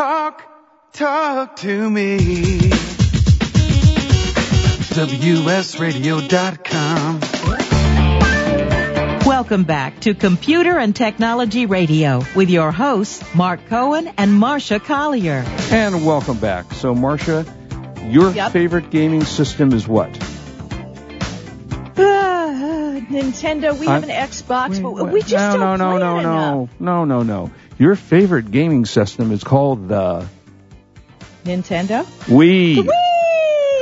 Talk, talk to me. WSRadio.com. Welcome back to Computer and Technology Radio with your hosts, Mark Cohen and Marcia Collier. And welcome back. So, Marcia, your Yep. favorite gaming system is what? Ah, Nintendo, we have I'm- an Xbox, but we just no, don't no, no, play no, it enough. no, no, no, no. Your favorite gaming system is called the Nintendo? Wii. Whee!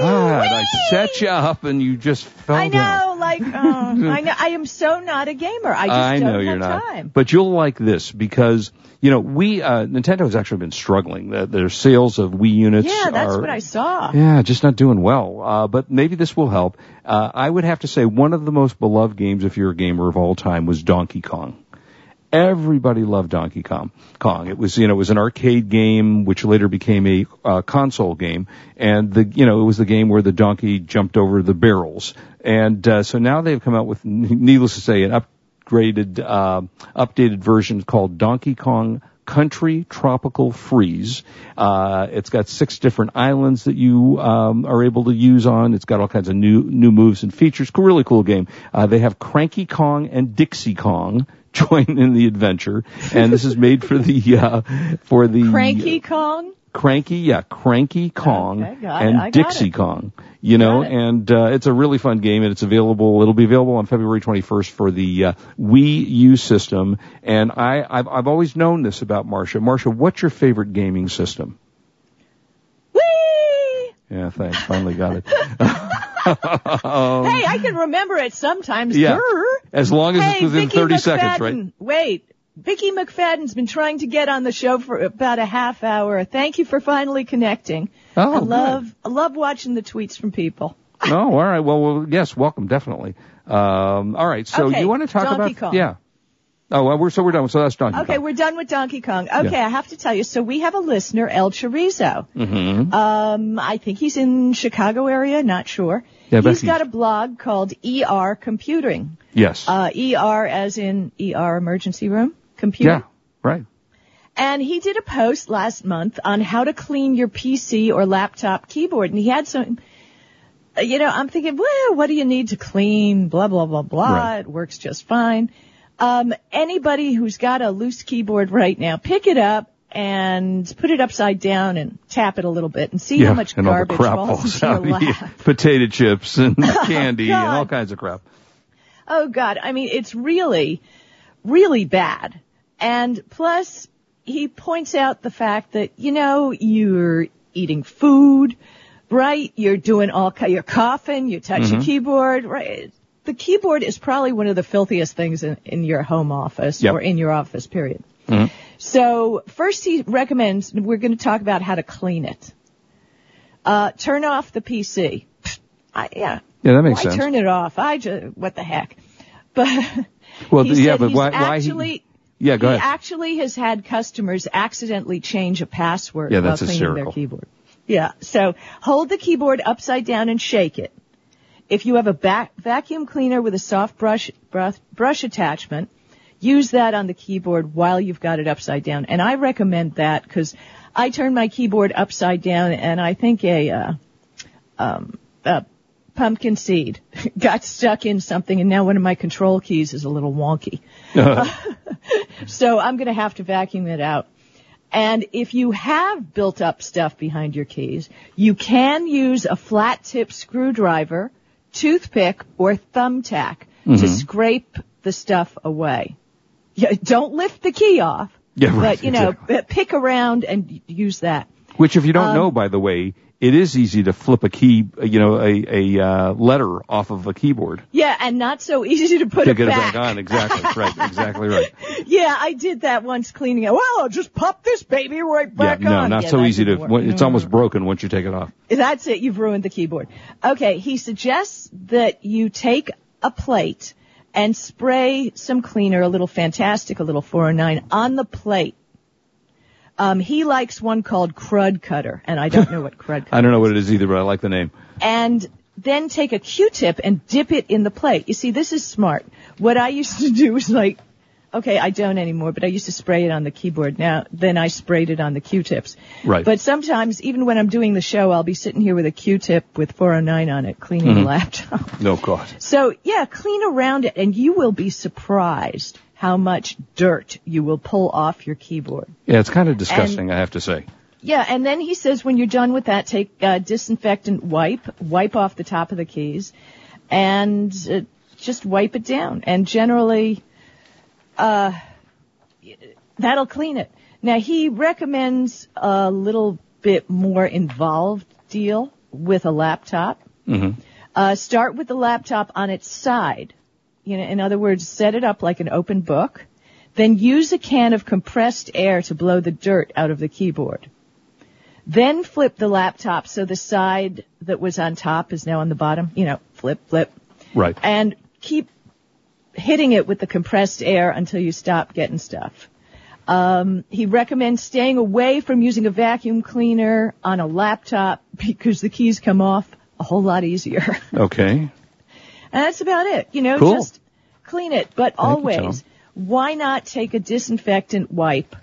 God, I set you up and you just fell I down. know, like, uh, I know, I am so not a gamer. I just I don't know have you're not, time. but you'll like this because you know we uh, Nintendo has actually been struggling. Uh, Their sales of Wii units Yeah, that's are what I saw. Yeah, just not doing well. Uh, but maybe this will help. Uh, I would have to say one of the most beloved games, if you're a gamer of all time, was Donkey Kong. Everybody loved Donkey Kong. It was, you know, it was an arcade game, which later became a uh, console game, and the, you know, it was the game where the donkey jumped over the barrels. And uh, so now they've come out with, needless to say, an upgraded, uh, updated version called Donkey Kong Country Tropical Freeze. Uh, it's got six different islands that you um, are able to use on. It's got all kinds of new new moves and features. Really cool game. Uh, they have Cranky Kong and Dixie Kong join in the adventure, and this is made for the uh, for the Cranky Kong? Cranky, yeah, Cranky Kong Okay, got it. and Dixie. Kong. You know, it. and uh, it's a really fun game, and it's available. It'll be available on February 21st for the uh, Wii U system. And I, I've, I've always known this about Marcia. Marcia, what's your favorite gaming system? Whee! Yeah, thanks. Finally got it. hey, I can remember it sometimes. Um, Yeah. Grr. As long as hey, it's within Vicky 30 McFadden, seconds, right? Wait. Vicky McFadden's been trying to get on the show for about a half hour. Thank you for finally connecting. Oh, I good. love I love watching the tweets from people. Oh, all right. Well, well yes, welcome, definitely. Um, all right. So Okay, you want to talk Donkey about? Kong. Yeah. Oh, well, we're so we're done. So that's Donkey Okay, Kong. we're done with Donkey Kong. Okay, Yeah. I have to tell you. So we have a listener, El Chorizo. Mm-hmm. Um, I think he's in Chicago area, not sure. Yeah, he's got a blog called ER Computing. yes. Uh, ER as in ER emergency room computer. yeah. Right. And he did a post last month on how to clean your PC or laptop keyboard. And he had some, uh, you know, I'm thinking, well, what do you need to clean? Blah, blah, blah, blah. Right. It works just fine. Um, anybody who's got a loose keyboard right now, pick it up and put it upside down and tap it a little bit and see yeah, how much and garbage crap falls out. your Yeah. lap. Potato chips and candy and all kinds of crap. Oh God, I mean, it's really, really bad. And plus, he points out the fact that, you know, you're eating food, right? You're doing all, you're coughing, you touch Mm-hmm. a keyboard, right? The keyboard is probably one of the filthiest things in, in your home office Yep. or in your office, period. Mhm. So first he recommends, we're going to talk about how to clean it. Uh, turn off the PC. I, yeah. Yeah, that makes Why sense. turn it off? I just, what the heck? But Well, he yeah, but why- why he- actually, Yeah, go he ahead. actually has had customers accidentally change a password Yeah, while that's cleaning hysterical. their keyboard. Yeah. So hold the keyboard upside down and shake it. If you have a back, vacuum cleaner with a soft brush, brush brush attachment, use that on the keyboard while you've got it upside down. And I recommend that because I turn my keyboard upside down and I think a uh, um, a pumpkin seed got stuck in something and now one of my control keys is a little wonky. So I'm going to have to vacuum it out. And if you have built up stuff behind your keys, you can use a flat tip screwdriver, toothpick, or thumbtack Mm-hmm. to scrape the stuff away. Yeah, don't lift the key off. Yeah, right, But, you know, exactly. pick around and use that. Which, if you don't Um, know, by the way, it is easy to flip a key, you know, a, a uh, letter off of a keyboard. Yeah, and not so easy to put to it get back. it back on. Exactly. right. Exactly right. Yeah, I did that once cleaning it. Well, I'll just pop this baby right back Yeah. No, on. not Yeah, so easy to. work. It's almost broken once you take it off. That's it. You've ruined the keyboard. Okay. He suggests that you take a plate and spray some cleaner, a little Fantastik, a little 409 on the plate. Um, he likes one called Krud Kutter, and I don't know what Krud Kutter I don't know what it is either, but I like the name. and then take a Q-tip and dip it in the plate. You see, this is smart. What I used to do was like, Okay, I don't anymore, but I used to spray it on the keyboard. Now, then I sprayed it on the Q-tips. Right. But sometimes, even when I'm doing the show, I'll be sitting here with a Q-tip with 409 on it, cleaning Mm-hmm. the laptop. No God. So yeah, clean around it, and you will be surprised how much dirt you will pull off your keyboard. Yeah, it's kind of disgusting, I have to say. Yeah, and then he says when you're done with that, take uh, disinfectant wipe, wipe off the top of the keys, and uh, just wipe it down. And generally, uh, that'll clean it. Now he recommends a little bit more involved deal with a laptop. Mm-hmm. Uh, start with the laptop on its side. You know, in other words, set it up like an open book. Then use a can of compressed air to blow the dirt out of the keyboard. Then flip the laptop so the side that was on top is now on the bottom. You know, flip, flip. Right. And keep hitting it with the compressed air until you stop getting stuff. Um, he recommends staying away from using a vacuum cleaner on a laptop because the keys come off a whole lot easier. Okay. And that's about it. You know, Cool. just clean it. But Thank always, Tom. why not take a disinfectant wipe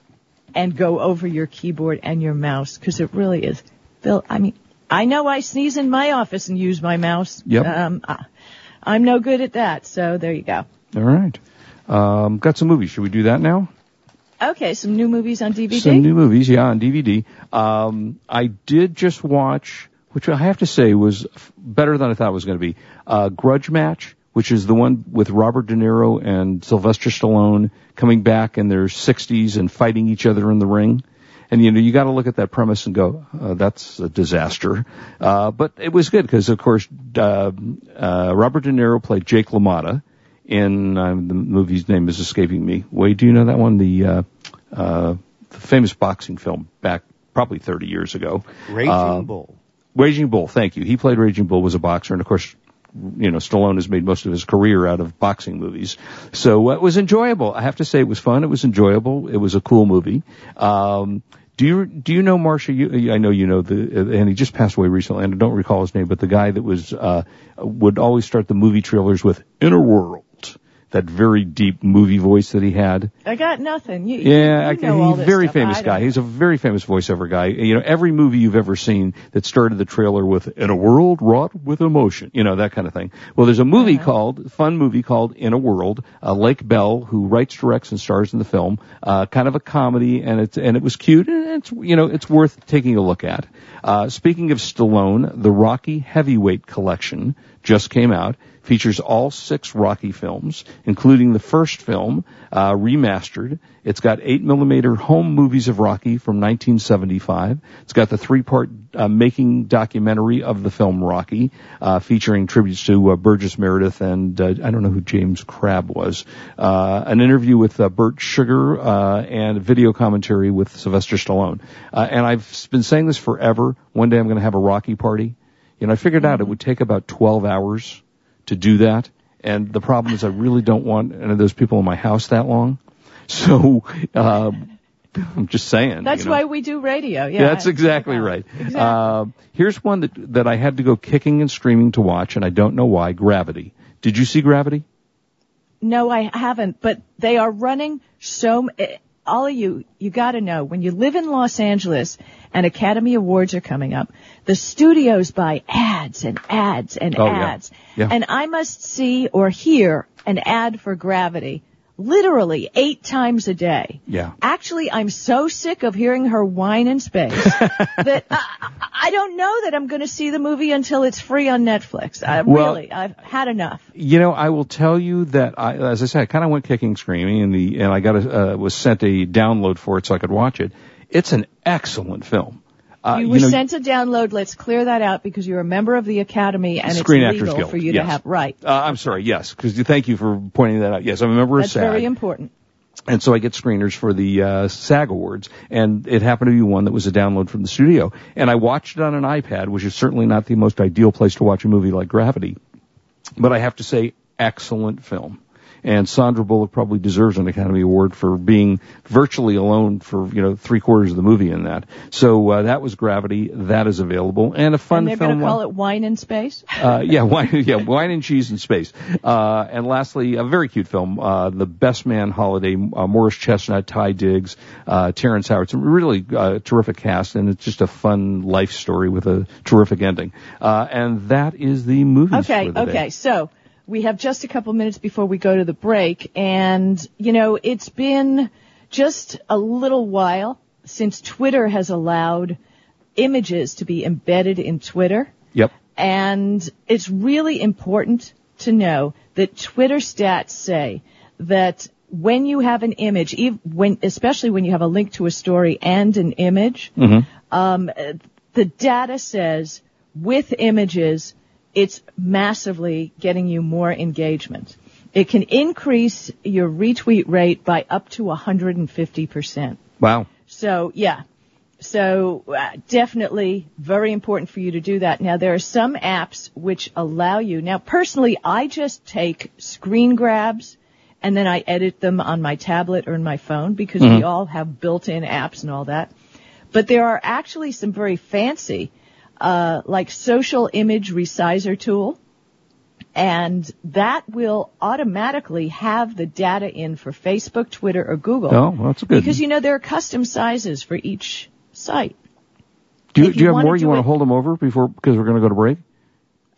and go over your keyboard and your mouse? Because it really is. Bill, I mean, I know I sneeze in my office and use my mouse. Yep. Um, I'm no good at that. So there you go. All right. Um, got some movies. Should we do that now? Okay, some new movies on DVD. Some new movies, yeah, on DVD. Um, I did just watch, which I have to say was f- better than I thought it was going to be. Uh, Grudge Match, which is the one with Robert De Niro and Sylvester Stallone coming back in their 60s and fighting each other in the ring. And you know, you got to look at that premise and go, uh, "That's a disaster." Uh, but it was good because, of course, uh, uh, Robert De Niro played Jake LaMotta in um, the movie's name is escaping me. Wade, do you know that one? The uh, uh, the famous boxing film back probably 30 years ago. Raging Uh, Bull. Raging Bull, thank you. He played Raging Bull, was a boxer, and of course, you know, Stallone has made most of his career out of boxing movies. So uh, it was enjoyable. I have to say it was fun. It was enjoyable. It was a cool movie. Um, do you do you know Marcia? You, I know you know the, and he just passed away recently, and I don't recall his name, but the guy that was uh, would always start the movie trailers with "In a World," that very deep movie voice that he had. I got nothing. You, Yeah, you I, know he's a very stuff. famous guy. He's a very famous voiceover guy. You know, every movie you've ever seen that started the trailer with "In a world wrought with emotion," you know that kind of thing. Well, there's a movie called, fun movie called "In a World." Uh, Lake Bell, who writes, directs, and stars in the film, uh, kind of a comedy, and it's and it was cute, and it's you know it's worth taking a look at. Uh, speaking of Stallone, the Rocky Heavyweight Collection just came out features all six Rocky films, including the first film, uh, remastered. It's got 8mm home movies of Rocky from 1975. It's got the three-part uh, making documentary of the film Rocky, uh, featuring tributes to uh, Burgess Meredith and uh, I don't know who James Crabe was. Uh, an interview with Bert Sugar uh, and video commentary with Sylvester Stallone. And I've been saying this forever. One day I'm going to have a Rocky party. You know, I figured out it would take about 12 hours to do that. And the problem is I really don't want any of those people in my house that long. So, uh, I'm just saying. That's you know. why we do radio. Yeah, That's exactly right. Exactly. Uh, here's one that, that I had to go kicking and screaming to watch, and I don't know why. Gravity. Did you see Gravity? No, I haven't, but they are running so, eh, all of you, you gotta know, when you live in Los Angeles and Academy Awards are coming up, the studios buy ads and ads and Oh, yeah. ads. Yeah. And I must see or hear an ad for Gravity literally eight times a day. Yeah. Actually, I'm so sick of hearing her whine in space that I, I don't know that I'm going to see the movie until it's free on Netflix. I Well- really, I've had enough. You know, I will tell you that I, as I said, I kind of went kicking, screaming, and the and I got a uh, was sent a download for it so I could watch it. It's an excellent film. Uh, you were know, sent a download. Let's clear that out because you're a member of the Academy and Screen it's legal Guild, for you yes. to have right. Uh, I'm sorry, yes, because thank you for pointing that out. Yes, I'm a member That's of SAG. That's very important. And so I get screeners for the uh, SAG Awards, and it happened to be one that was a download from the studio. And I watched it on an iPad, which is certainly not the most ideal place to watch a movie like Gravity. But I have to say, excellent film. And Sandra Bullock probably deserves an Academy Award for being virtually alone for you know three quarters of the movie in that. So uh, that was Gravity. That is available and a fun and they're film. going to call it Wine in Space. uh, yeah, wine, yeah, wine and cheese in space. Uh, and lastly, a very cute film, uh, The Best Man Holiday, uh, Morris Chestnut, Taye Diggs, uh, Terrence Howard. Some really uh, terrific cast, and it's just a fun life story with a terrific ending. Uh, and that is the movie. Okay, okay. So we have just a couple minutes before we go to the break, and you know it's been just a little while since Twitter has allowed images to be embedded in Twitter. Yep. And it's really important to know that Twitter stats say that when you have an image, when, especially when you have a link to a story and an image, um, the data says with images, it's massively getting you more engagement. It can increase your retweet rate by up to 150%. Wow. So yeah. So uh, definitely very important for you to do that. Now there are some apps which allow you. Now personally, I just take screen grabs and then I edit them on my tablet or in my phone because we all have built-in apps and all that. But there are actually some very fancy, uh, like social image resizer tool. And that will automatically have the data in for Facebook, Twitter, or Google. Oh, well, that's good. Because you know there are custom sizes for each site. do you, if do you you have more? You want to hold them over before because we're going to go to break?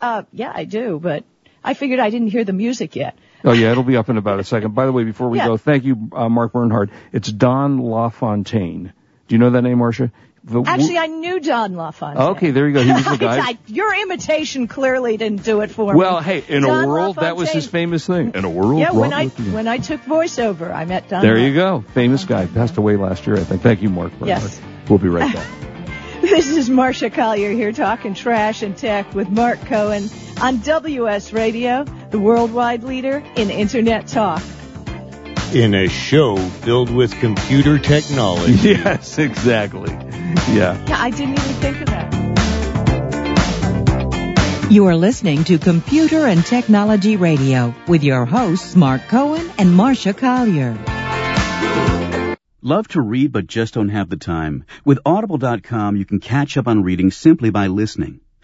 Uh, yeah, I do, but I figured I didn't hear the music yet. Oh yeah, it'll be up in about a second. By the way, before we Yeah. go, thank you, uh, Mark Bernhard. It's Don LaFontaine. Do you know that name, Marcia? The- Actually, I knew Don LaFontaine. Okay, there you go. He was the guy. I- your imitation clearly didn't do it for me. Well, hey, in a world, that was his famous thing. In a world, Yeah, when I when I took voiceover, I met Don. There La- you go. Famous guy. Passed away last year, I think. Thank you, Mark. Yes. We'll be right back. This is Marcia Collier here talking trash and tech with Mark Cohen on WS Radio, the worldwide leader in Internet talk. In a show filled with computer technology. yes, exactly. Yeah. Yeah, I didn't even think of that. You are listening to Computer and Technology Radio with your hosts Mark Cohen and Marcia Collier. Love to read but just don't have the time? With Audible.com, you can catch up on reading simply by listening.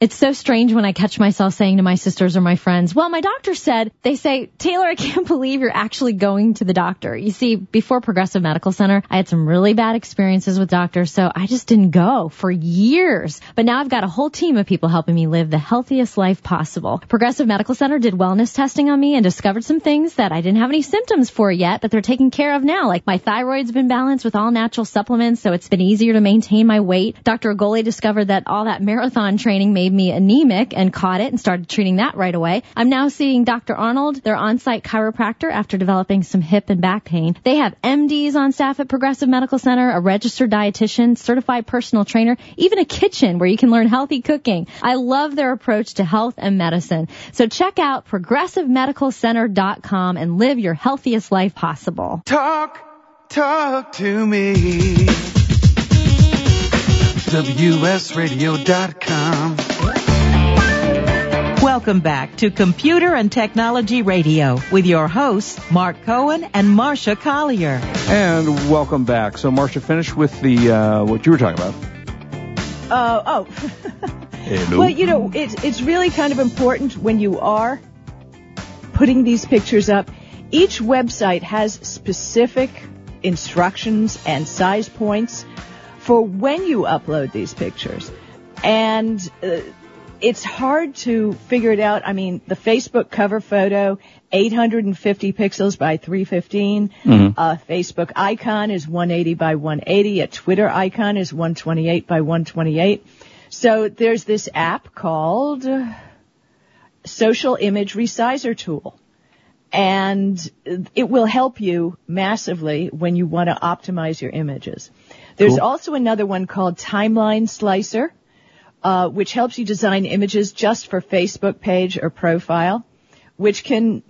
It's so strange when I catch myself saying to my sisters or my friends, well, my doctor said, they say, Taylor, I can't believe you're actually going to the doctor. You see, before Progressive Medical Center, I had some really bad experiences with doctors, so I just didn't go for years. But now I've got a whole team of people helping me live the healthiest life possible. Progressive Medical Center did wellness testing on me and discovered some things that I didn't have any symptoms for yet, but they're taken care of now. Like my thyroid's been balanced with all natural supplements, so it's been easier to maintain my weight. Dr. Agoli discovered that all that marathon training made me anemic and caught it and started treating that right away. I'm now seeing Dr. Arnold, their on-site chiropractor, after developing some hip and back pain. They have MDs on staff at Progressive Medical Center, a registered dietitian, certified personal trainer, even a kitchen where you can learn healthy cooking. I love their approach to health and medicine. So check out progressivemedicalcenter.com and live your healthiest life possible. Talk, talk to me. WSRadio.com. Welcome back to Computer and Technology Radio with your hosts, Mark Cohen and Marcia Collier. And welcome back. So, Marcia, finish with the uh, what you were talking about. Uh, oh. Hello. Well, you know, it's it's really kind of important when you are putting these pictures up. Each website has specific instructions and size points for when you upload these pictures. And uh, it's hard to figure it out. I mean, the Facebook cover photo, 850 pixels by 315. Mm-hmm. A Facebook icon is 180 by 180. A Twitter icon is 128 by 128. So there's this app called Social Image Resizer Tool. And it will help you massively when you want to optimize your images. There's Cool. also another one called Timeline Slicer, uh, which helps you design images just for Facebook page or profile, which can,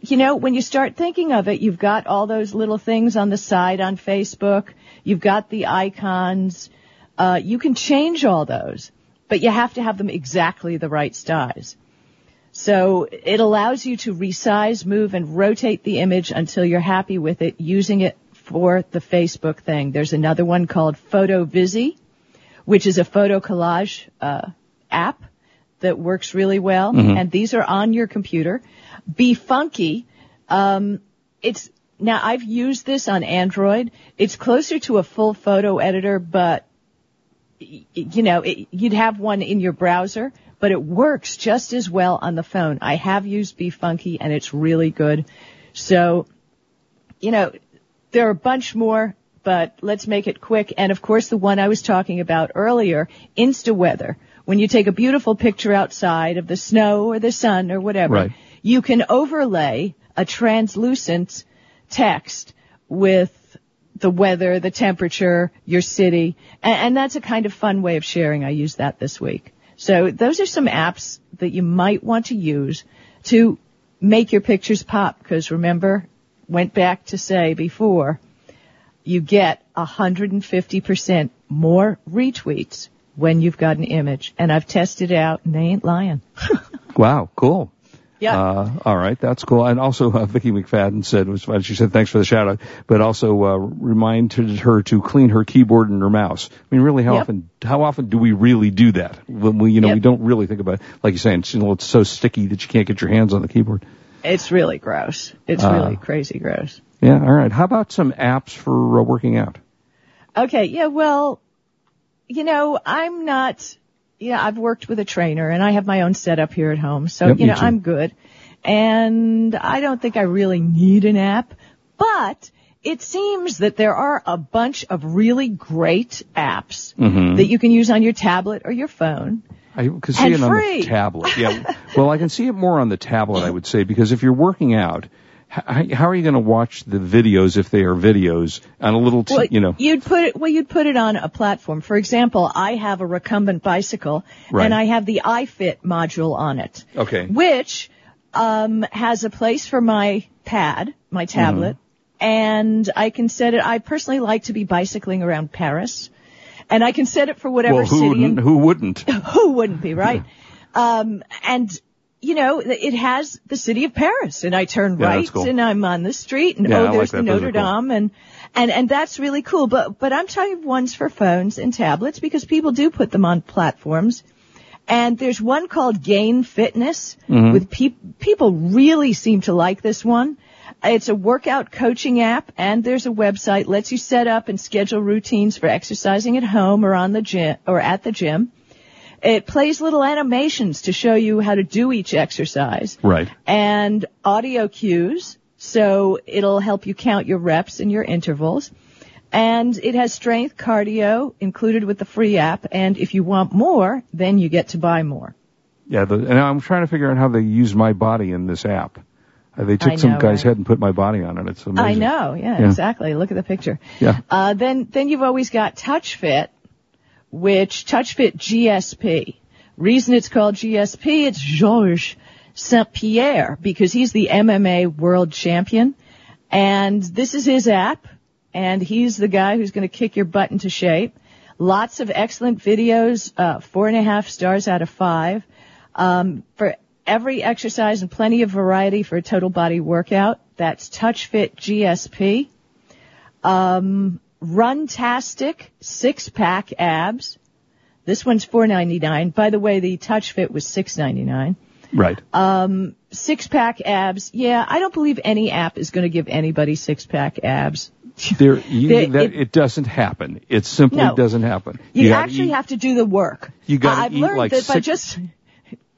you know, when you start thinking of it, you've got all those little things on the side on Facebook. You've got the icons. Uh, you can change all those, but you have to have them exactly the right size. So it allows you to resize, move, and rotate the image until you're happy with it using it for the Facebook thing. There's another one called PhotoVisi, which is a photo collage uh, app that works really well, Mhm. and these are on your computer. BeFunky, um, it's now I've used this on Android. It's closer to a full photo editor, but you know it, you'd have one in your browser, but it works just as well on the phone. I have used BeFunky, and it's really good. So, you know, there are a bunch more, but let's make it quick. And of course, the one I was talking about earlier, InstaWeather. When you take a beautiful picture outside of the snow or the sun or whatever, Right. you can overlay a translucent text with the weather, the temperature, your city, and, and that's a kind of fun way of sharing. I used that this week. So those are some apps that you might want to use to make your pictures pop because remember, went back to say before, you get 150% more retweets when you've got an image. And I've tested it out and they ain't lying. Wow, cool. Yeah. Uh, all right, that's cool. And also, uh, Vicky McFadden said, was fun. she said, thanks for the shout out, but also, uh, reminded her to clean her keyboard and her mouse. I mean, really, how Yep. often, how often do we really do that? When we, you know, Yep. we don't really think about it. Like you're saying, it's, you know, it's so sticky that you can't get your hands on the keyboard. It's really gross. It's Uh, really crazy gross. Yeah, all right. How about some apps for uh, working out? Okay, yeah, well, you know, I'm not, yeah, I've worked with a trainer and I have my own setup here at home. So, Yep, you know. I'm good. And I don't think I really need an app, but it seems that there are a bunch of really great apps Mhm. that you can use on your tablet or your phone. I can see And it on the tablet. Yeah. well, I can see it more on the tablet, I would say, because if you're working out, how are you going to watch the videos if they are videos on a little, t- Well, you know? you'd put it, well, you'd put it on a platform. For example, I have a recumbent bicycle Right. and I have the iFit module on it. Okay. which um, has a place for my pad, my tablet, Mm-hmm. and I can set it. I personally like to be bicycling around Paris, and I can set it for whatever well, who city. and- Who wouldn't? who wouldn't be right? Um, and you know, it has the city of Paris, and I turn Yeah, right, cool. and I'm on the street, and Yeah, oh, like there's that. the Notre cool. Dame, and and and that's really cool. But but I'm talking ones for phones and tablets because people do put them on platforms, And there's one called Gain Fitness Mhm. with pe- people really seem to like this one. It's a workout coaching app and there's a website lets you set up and schedule routines for exercising at home or on the gym or at the gym. It plays little animations to show you how to do each exercise Right. and audio cues. So it'll help you count your reps and your intervals. And it has strength cardio included with the free app. And if you want more, then you get to buy more. Yeah, the, and I'm trying to figure out how they use my body in this app. Uh, they took I some guy's right? head and put my body on it. It's amazing. I know. Yeah, Yeah. exactly. Look at the picture. Yeah. Uh, then, then you've always got TouchFit, which TouchFit GSP. Reason it's called GSP, it's Georges St. Pierre because he's the MMA world champion. And this is his app and he's the guy who's going to kick your butt into shape. Lots of excellent videos, uh, four and a half stars out of five. Um, for every exercise and plenty of variety for a total body workout. That's TouchFit GSP. Um, Runtastic six pack abs. This one's four ninety nine. By the way, the TouchFit was six ninety nine. Right. Um, six pack abs. Yeah, I don't believe any app is going to give anybody six pack abs. There, you, They- that, it- it, doesn't happen. It simply No. doesn't happen. You, gotta actually eat- have to do the work. You gotta I've eat learned like that by six- just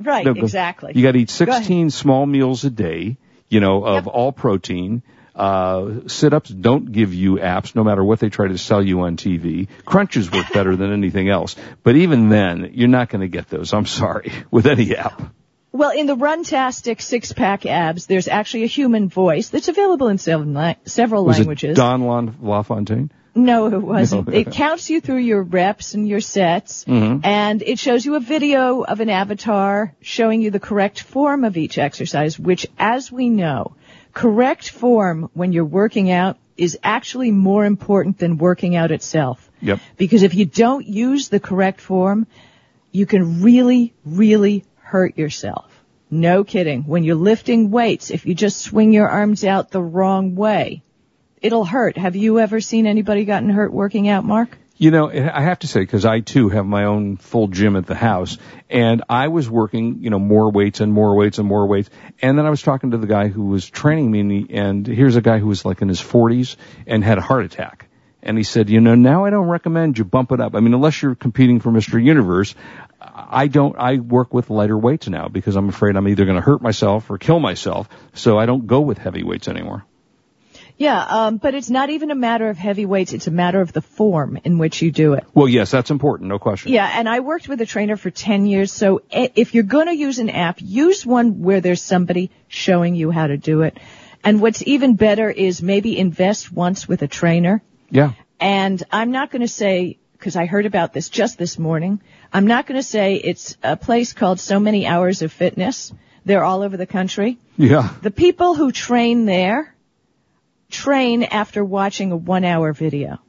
right, No, exactly. You got to eat 16 small meals a day, you know, of all protein. Uh, sit-ups don't give you apps, no matter what they try to sell you on TV. Crunches work better than anything else, but even then, you're not going to get those. I'm sorry, with any app. Well, in the Runtastic six pack abs, there's actually a human voice that's available in seven la- several Was languages. it Don Lon- LaFontaine? No, it wasn't. No. It counts you through your reps and your sets, Mhm. and it shows you a video of an avatar showing you the correct form of each exercise, which, as we know, correct form when you're working out is actually more important than working out itself. Yep. Because if you don't use the correct form, you can really, really hurt yourself. No kidding. When you're lifting weights, if you just swing your arms out the wrong way, it'll hurt. Have you ever seen anybody gotten hurt working out, Mark? You know, I have to say, because I too have my own full gym at the house, and I was working, you know, more weights and more weights and more weights, and then I was talking to the guy who was training me, and, he, and here's a guy who was like in his 40s and had a heart attack. And he said, you know, now I don't recommend you bump it up. I mean, unless you're competing for Mr. Universe, I don't, I work with lighter weights now because I'm afraid I'm either going to hurt myself or kill myself. So I don't go with heavy weights anymore. Yeah, um, but it's not even a matter of heavy weights. It's a matter of the form in which you do it. Well, yes, that's important. No question. Yeah, and I worked with a trainer for 10 years, so if you're going to use an app, use one where there's somebody showing you how to do it. And what's even better is maybe invest once with a trainer. Yeah. And I'm not going to say, because I heard about this just this morning, I'm not going to say it's a place called So Many Hours of Fitness. They're all over the country. Yeah. The people who train there train after watching a one hour video.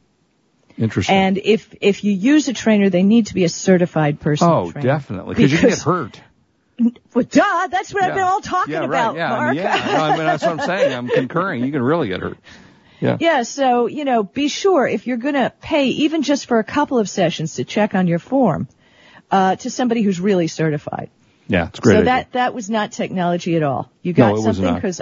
Interesting. And if, if you use a trainer, they need to be a certified person. oh, definitely. Because you get hurt. Well, duh, that's what I've been all talking yeah, about, right. Yeah, Mark. I mean, yeah. No, I mean, that's what I'm saying. I'm concurring. You can really get hurt. Yeah. Yeah, so, you know, be sure if you're gonna pay even just for a couple of sessions to check on your form, uh, to somebody who's really certified. Yeah, it's great. so idea. that, that was not technology at all. You No, got it was something? not. Cause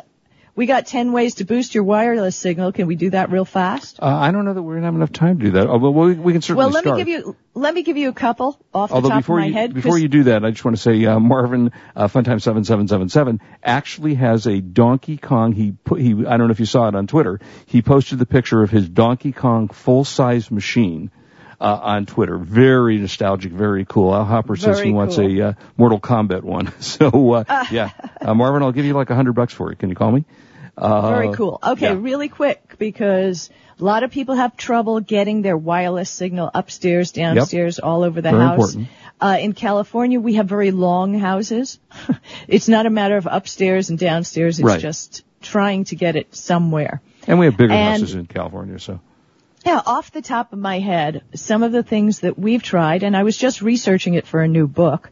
we got 10 ways to boost your wireless signal. Can we do that real fast? Uh, I don't know that we're gonna have enough time to do that. Oh, well, we, we can certainly well, let start. me give you, let me give you a couple off the top before of my you head. Before you do that, I just want to say uh, Marvin uh, Funtime seven seven seven seven actually has a Donkey Kong. He put he I don't know if you saw it on Twitter. He posted the picture of his Donkey Kong full size machine. Uh, on Twitter, very nostalgic, very cool. Al Hopper says Very he wants cool. a uh, Mortal Kombat one. So uh, yeah, uh, Marvin, I'll give you like a hundred bucks for it. Can you call me? Uh, Very cool. Okay, yeah. really quick because a lot of people have trouble getting their wireless signal upstairs, downstairs, all over the Very house. important. Uh, in California, we have very long houses. it's not a matter of upstairs and downstairs. It's Right. just trying to get it somewhere. And we have bigger And- houses in California, so Yeah, off the top of my head, some of the things that we've tried, and I was just researching it for a new book.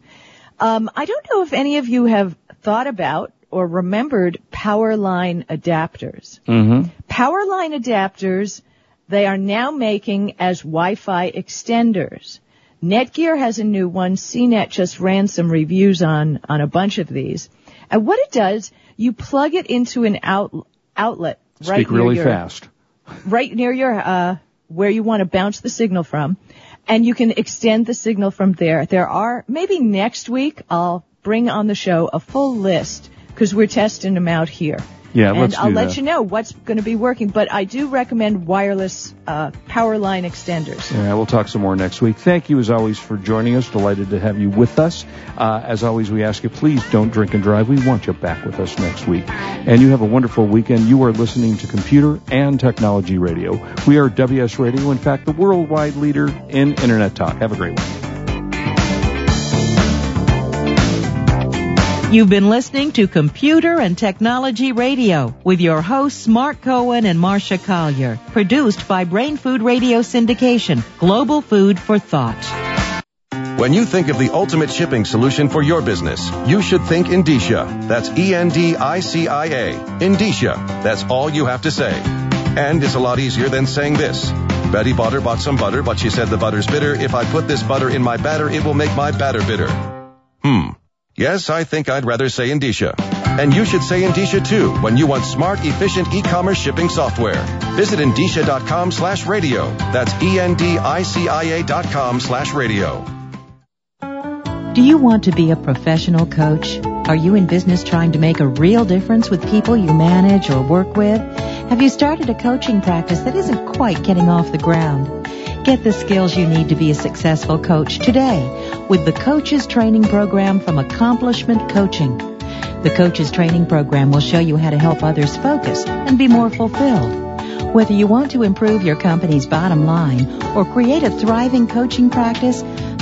Um, I don't know if any of you have thought about or remembered power line adapters. mm-hmm. Power line adapters, they are now making as Wi-Fi extenders. Netgear has a new one. CNET just ran some reviews on, on a bunch of these. And what it does, you plug it into an out, outlet right Speak near really your, fast. right near your, uh, where you want to bounce the signal from. And you can extend the signal from there. There are, maybe next week I'll bring on the show a full list because we're testing them out here. Yeah, and let's I'll do let that. you know what's going to be working. But I do recommend wireless uh, power line extenders. Yeah, we'll talk some more next week. Thank you as always for joining us. Delighted to have you with us. Uh, as always, we ask you please don't drink and drive. We want you back with us next week. And you have a wonderful weekend. You are listening to Computer and Technology Radio. We are WS Radio, in fact, the worldwide leader in Internet talk. Have a great one. You've been listening to Computer and Technology Radio with your hosts Mark Cohen and Marcia Collier. Produced by Brain Food Radio Syndication, global food for thought. When you think of the ultimate shipping solution for your business, you should think Endicia. That's E-N-D-I-C-I-A. Endicia. That's all you have to say. And it's a lot easier than saying this. Betty Butter bought some butter, but she said the butter's bitter. If I put this butter in my batter, it will make my batter bitter. Hmm. Yes, I think I'd rather say Endicia. And you should say Endicia too when you want smart, efficient e-commerce shipping software. Visit Endicia.com slash radio. That's E-N-D-I-C-I-A dot com slash radio. Do you want to be a professional coach? Are you in business trying to make a real difference with people you manage or work with? Have you started a coaching practice that isn't quite getting off the ground? Get the skills you need to be a successful coach today with the Coaches Training Program from Accomplishment Coaching. The Coaches Training Program will show you how to help others focus and be more fulfilled. Whether you want to improve your company's bottom line or create a thriving coaching practice,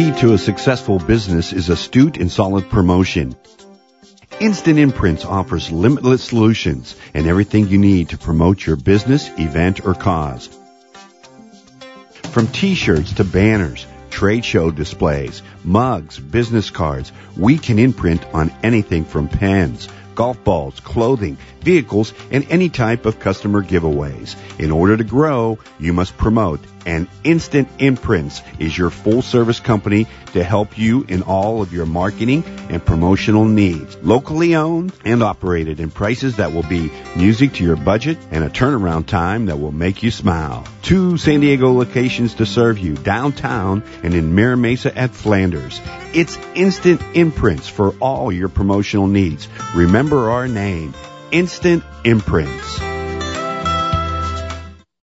Key to a successful business is astute and solid promotion. Instant Imprints offers limitless solutions and everything you need to promote your business, event, or cause. From t-shirts to banners, trade show displays, mugs, business cards, we can imprint on anything from pens, golf balls, clothing, vehicles, and any type of customer giveaways. In order to grow, you must promote, and Instant Imprints is your full service company to help you in all of your marketing and promotional needs. Locally owned and operated in prices that will be music to your budget and a turnaround time that will make you smile. Two San Diego locations to serve you, downtown and in Mira Mesa at Flanders. It's Instant Imprints for all your promotional needs. Remember our name, Instant Imprints.